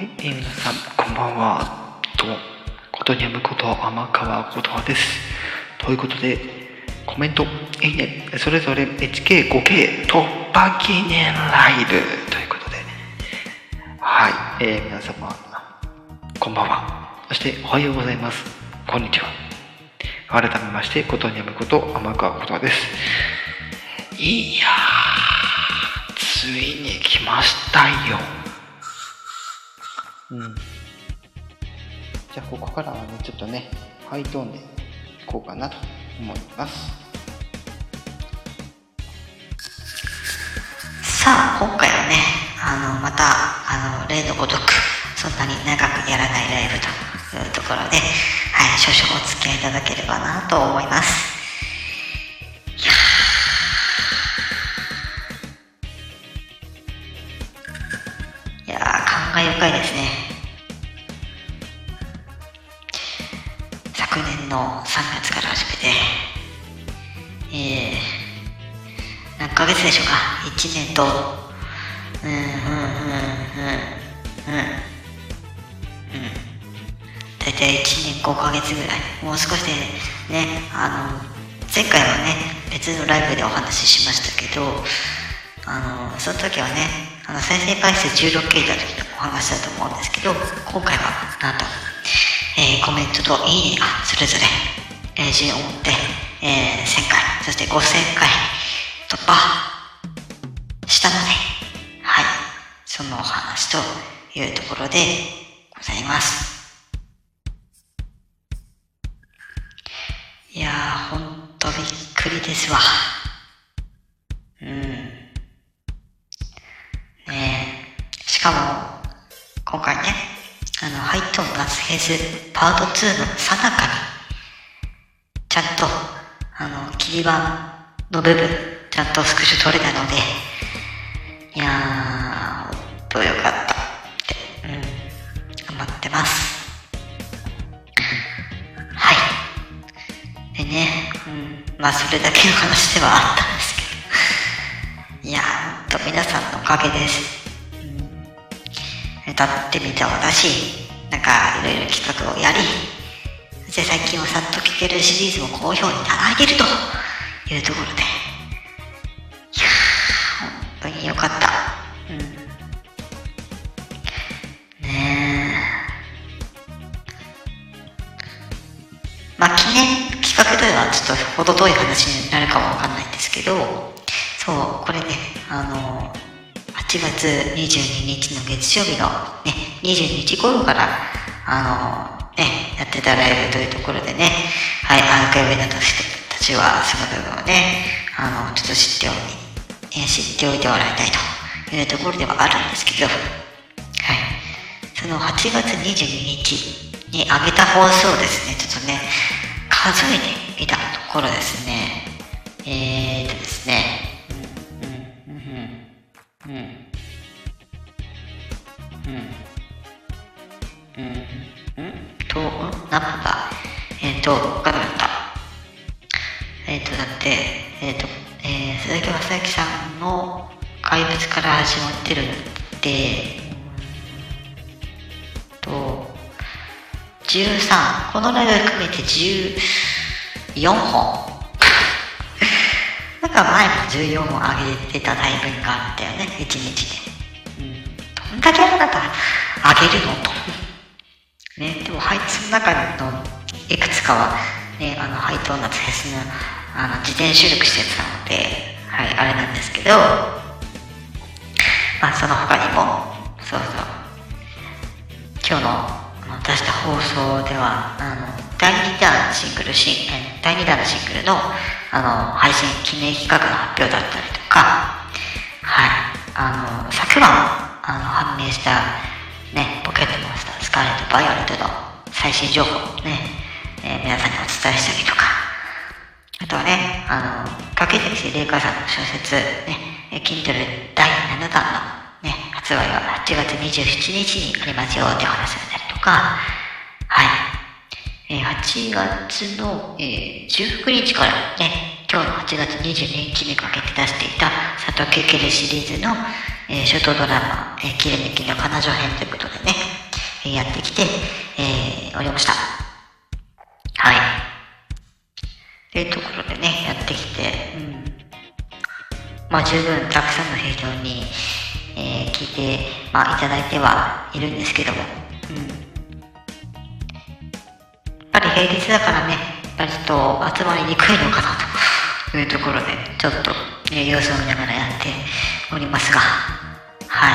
はい、えー、皆さん、こんばんは。どうも、ことにゃむこと天川ことはです。ということで、コメント、いいね、それぞれ HK5K 突破記念ライブということで、はい、えー、皆様、こんばんは。そして、おはようございます。こんにちは。改めまして、ことにゃむこと天川ことはです。いやー、ついに来ましたよ。うん。じゃあ、ここからはね、ちょっとね、ハイトーンでいこうかなと思います。さあ、今回はね、あの、また、あの、例のごとく、そんなに長くやらないライブというところで、はい、少々お付き合いいただければなと思います。いや感慨深いですね。3月から始めて、えー、何ヶ月でしょうか？1年と。うんうんうんうんうん。うん大体1年5ヶ月ぐらい。もう少しでねあの前回はね別のライブでお話ししましたけどあのその時はねあの再生回数 16K だ時のお話だと思うんですけど今回はなんと、えーコメントといいねがそれぞれ、えー順を追って、えー1000回そして5000回突破したので、はい、そのお話というところでございます。いやー、ほんとびっくりですわ。夏フェスパート2のさなかに、ちゃんと、あの、切り板の部分、ちゃんとスクショ取れたので、いやー、ほんとよかったって、うん、頑張ってます。はい。でね、うん、まあそれだけの話ではあったんですけど、いやー、ほんと皆さんのおかげです。歌ってみた私、なんか企画をやり、そして最近はさっと聴けるシリーズも好評にいただいているというところで、いやー、本当によかった。うん。ねえ。まあ、記念企画ではちょっと程遠い話になるかもわかんないんですけど、そう、これね、あの、8月22日の月曜日のね、22時頃から、あの、ね、やってたライブというところでね、はい、アーカイブなどしてたちは、その部分をね、あの、ちょっと知っており、ね、知っておいてもらいたいというところではあるんですけど、はい。その8月22日に上げた放送をですね、ちょっとね、数えてみたところですね、えー物から始まってるんで、と、13、このライブ含めて14本。なんか前も14本上げてたライブがあったよね、1日で。うん、どんだけあなた上げるのと。ね、でも、はい、その中のいくつかは、ね、あの、ハイトーナツフェスの、あの、自転収録してたので、はい、あれなんですけど、まあ、その他にも、そうそう、今日の出した放送では、あの、第2弾シングルシン、第2弾のシングルの、あの、配信記念企画の発表だったりとか、はい、あの、昨晩、あの、判明した、ね、ポケットモンスター、スカーレット・バイオレットの最新情報ね、えー皆さんにお伝えしたりとか、あとはね、あの、掛けてレイカーさんの小説、ね、えー Kindle 第7弾のね、発売は8月27日にありますよってお話だったりとか、はい。えー8月の、えー19日からね、今日の8月22日にかけて出していた佐藤ケケルシリーズの、えー、ショートドラマ、えー、切り抜きの彼女編ということでね、えー、やってきて、えー、おりました。はい。というところでね、やってきて、うん。まあ十分たくさんの平常に、えー、聞いて、まあ、いただいてはいるんですけども、うん。やっぱり平日だからね、やっぱりちょっと集まりにくいのかなというところで、ちょっと、え様子を見ながらやっておりますが、はい。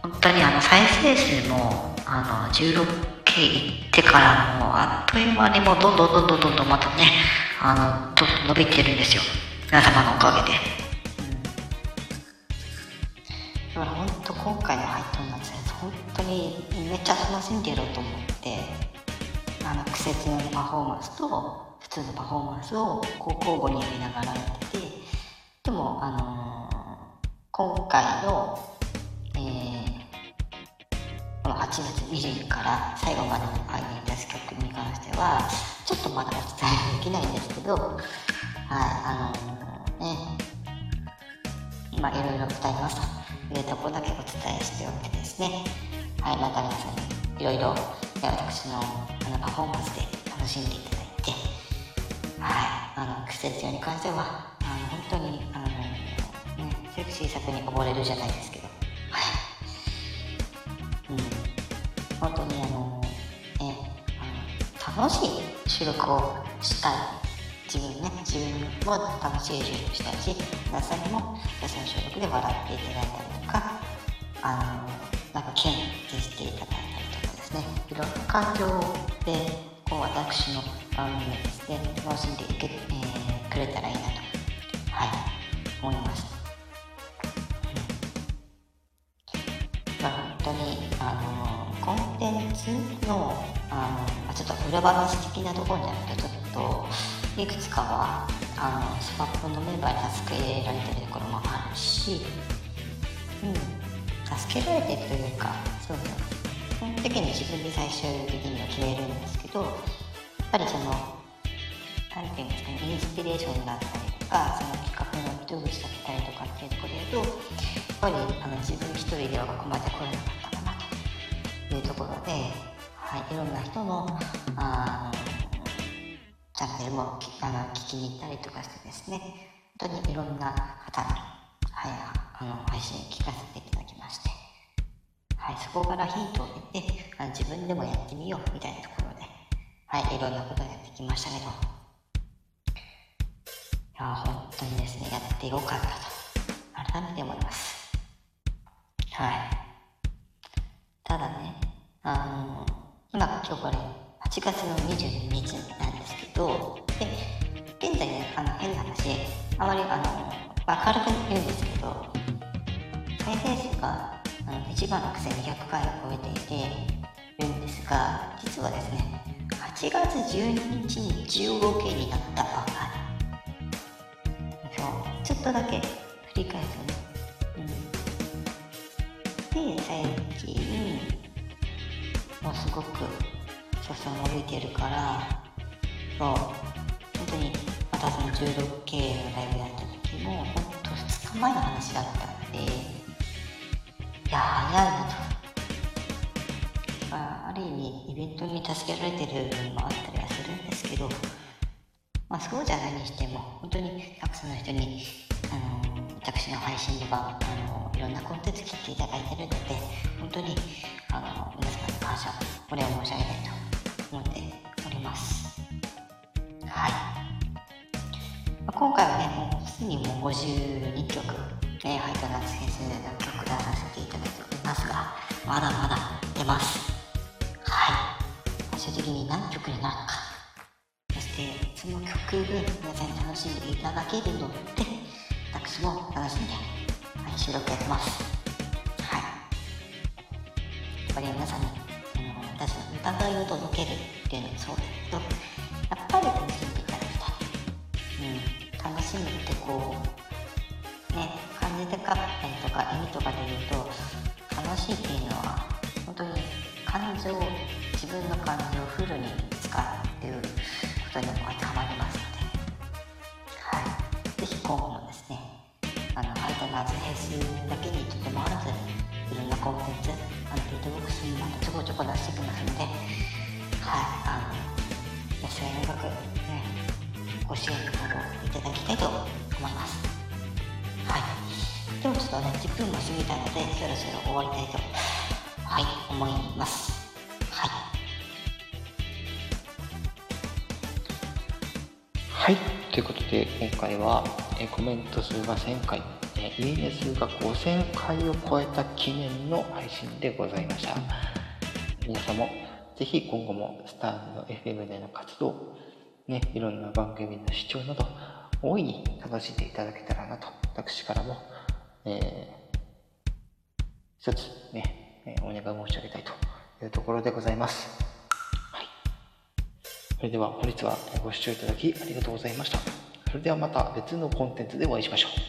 本当にあの再生数もあの 16K いってからもうあっという間にもうどんどんどんどんどんどんまたね、あの、どんどん伸びてるんですよ。皆様のおかげで。だから本当今回の配当なんです、本当にめっちゃ楽しんでやろうと思って、あの、苦節のパフォーマンスと普通のパフォーマンスをこう交互にやりながらやってて、でも、あのー、今回の、えー、この8月2日から最後までの間に出す曲に関しては、ちょっとまだお伝えできないんですけど、はい、あのー、今いろいろ伝えます。というところだけお伝えしておいてですね、はい、また皆さんにいろいろ私のあのパフォーマンスで楽しんでいただいて、はい、あの、季節に関しては、あの、本当に、あの、ね、セクシー作に溺れるじゃないですけど、はい。うん、本当にあの、ね、あの楽しい収録をしたい。自分ね、自分も楽しい収録したいし、皆さん。にも私の収録で笑っていただいたりとか、あの、なんか研究していただいたりとかですね、いろんな環境で、こう、私の番組をですね、楽しんでいけ、えー、くれたらいいなと、はい、思います。まあ、本当に、あの、コンテンツの、あの、ちょっと裏話的なところじゃなくて、ちょっと、いくつかはあのスパップのメンバーに助けられてるところもあるし、うん、助けられてるというかそうその時に自分で最終的には決めるんですけどやっぱりその何て言うんですかねインスピレーションだったりとかその企画の糸口だったりとかっていうところで言うとやっぱりあの自分一人ではここまで来れなかったかなというところで、はい、いろんな人のあのチャンネルもあの聞きに行ったりとかしてですね、本当にいろんな方の,、はい、あの配信聞かせていただきまして、はい、そこからヒントを得てあの自分でもやってみようみたいなところで、はい、いろんなことをやってきましたけど、いや、本当にですね、やってよかったと、改めて思います。はい。ただね、あの、今、今日これ、8月の22日なんですけど、で、現在ね、あの、変な話、あまり、あの、明るく言うんですけど、再生数が、あの、1番のくせに200回を超えていてるんですが、実はですね、8月12日に15件になったばかり。そう、ちょっとだけ振り返るとね、うん。で、最近、もうすごくそうそう伸びてるから本当にまたその 16K のライブやった時も本当2日前の話だったんでいや早いなと、あ、ある意味イベントに助けられてる部分もあったりはするんですけどまあそうじゃないにしても本当にたくさんの人にあの私の配信ではあのいろんなコンテンツ切っていただいてるので本当にあの皆様に感謝お礼を申し上げたいと思っております。はい。今回はね、もうすでにもう52曲、ね、ハイトナツ先生の曲出させていただいておりますが、まだまだ出ます。はい。最終的に何曲になるか。そして、その曲分皆さんに楽しんでいただけるので、私も楽しんで、はい、収録やってます。はい。やっぱり皆さんに私の疑いを届けるっていうのもそうだけか意味とかで言うと楽しいっていうのは本当に感情自分の感情をフルに使うっていうことにも当てはまりますので、はい、是非今後もですねあの相手の厚編集だけにとてもあらずいろんなコンテンツアンケートボックスにまたちょこちょこ出してきますのではい。あの野菜音楽ねご支援のほどいただきたいと思います。はい。とね、10分も過ぎたので、そろそろ終わりたいと、はい、思います。はい。はい、ということで、今回は、えコメント数が1000回、えいいね数が5000回を超えた記念の配信でございました。皆さんもぜひ今後もスターの FM での活動、ね、いろんな番組の視聴など、大いに楽しんでいただけたらなと、私からも、えー、一つね、えお願い申し上げたいというところでございます。はい。それでは本日はご視聴いただきありがとうございました。それではまた別のコンテンツでお会いしましょう。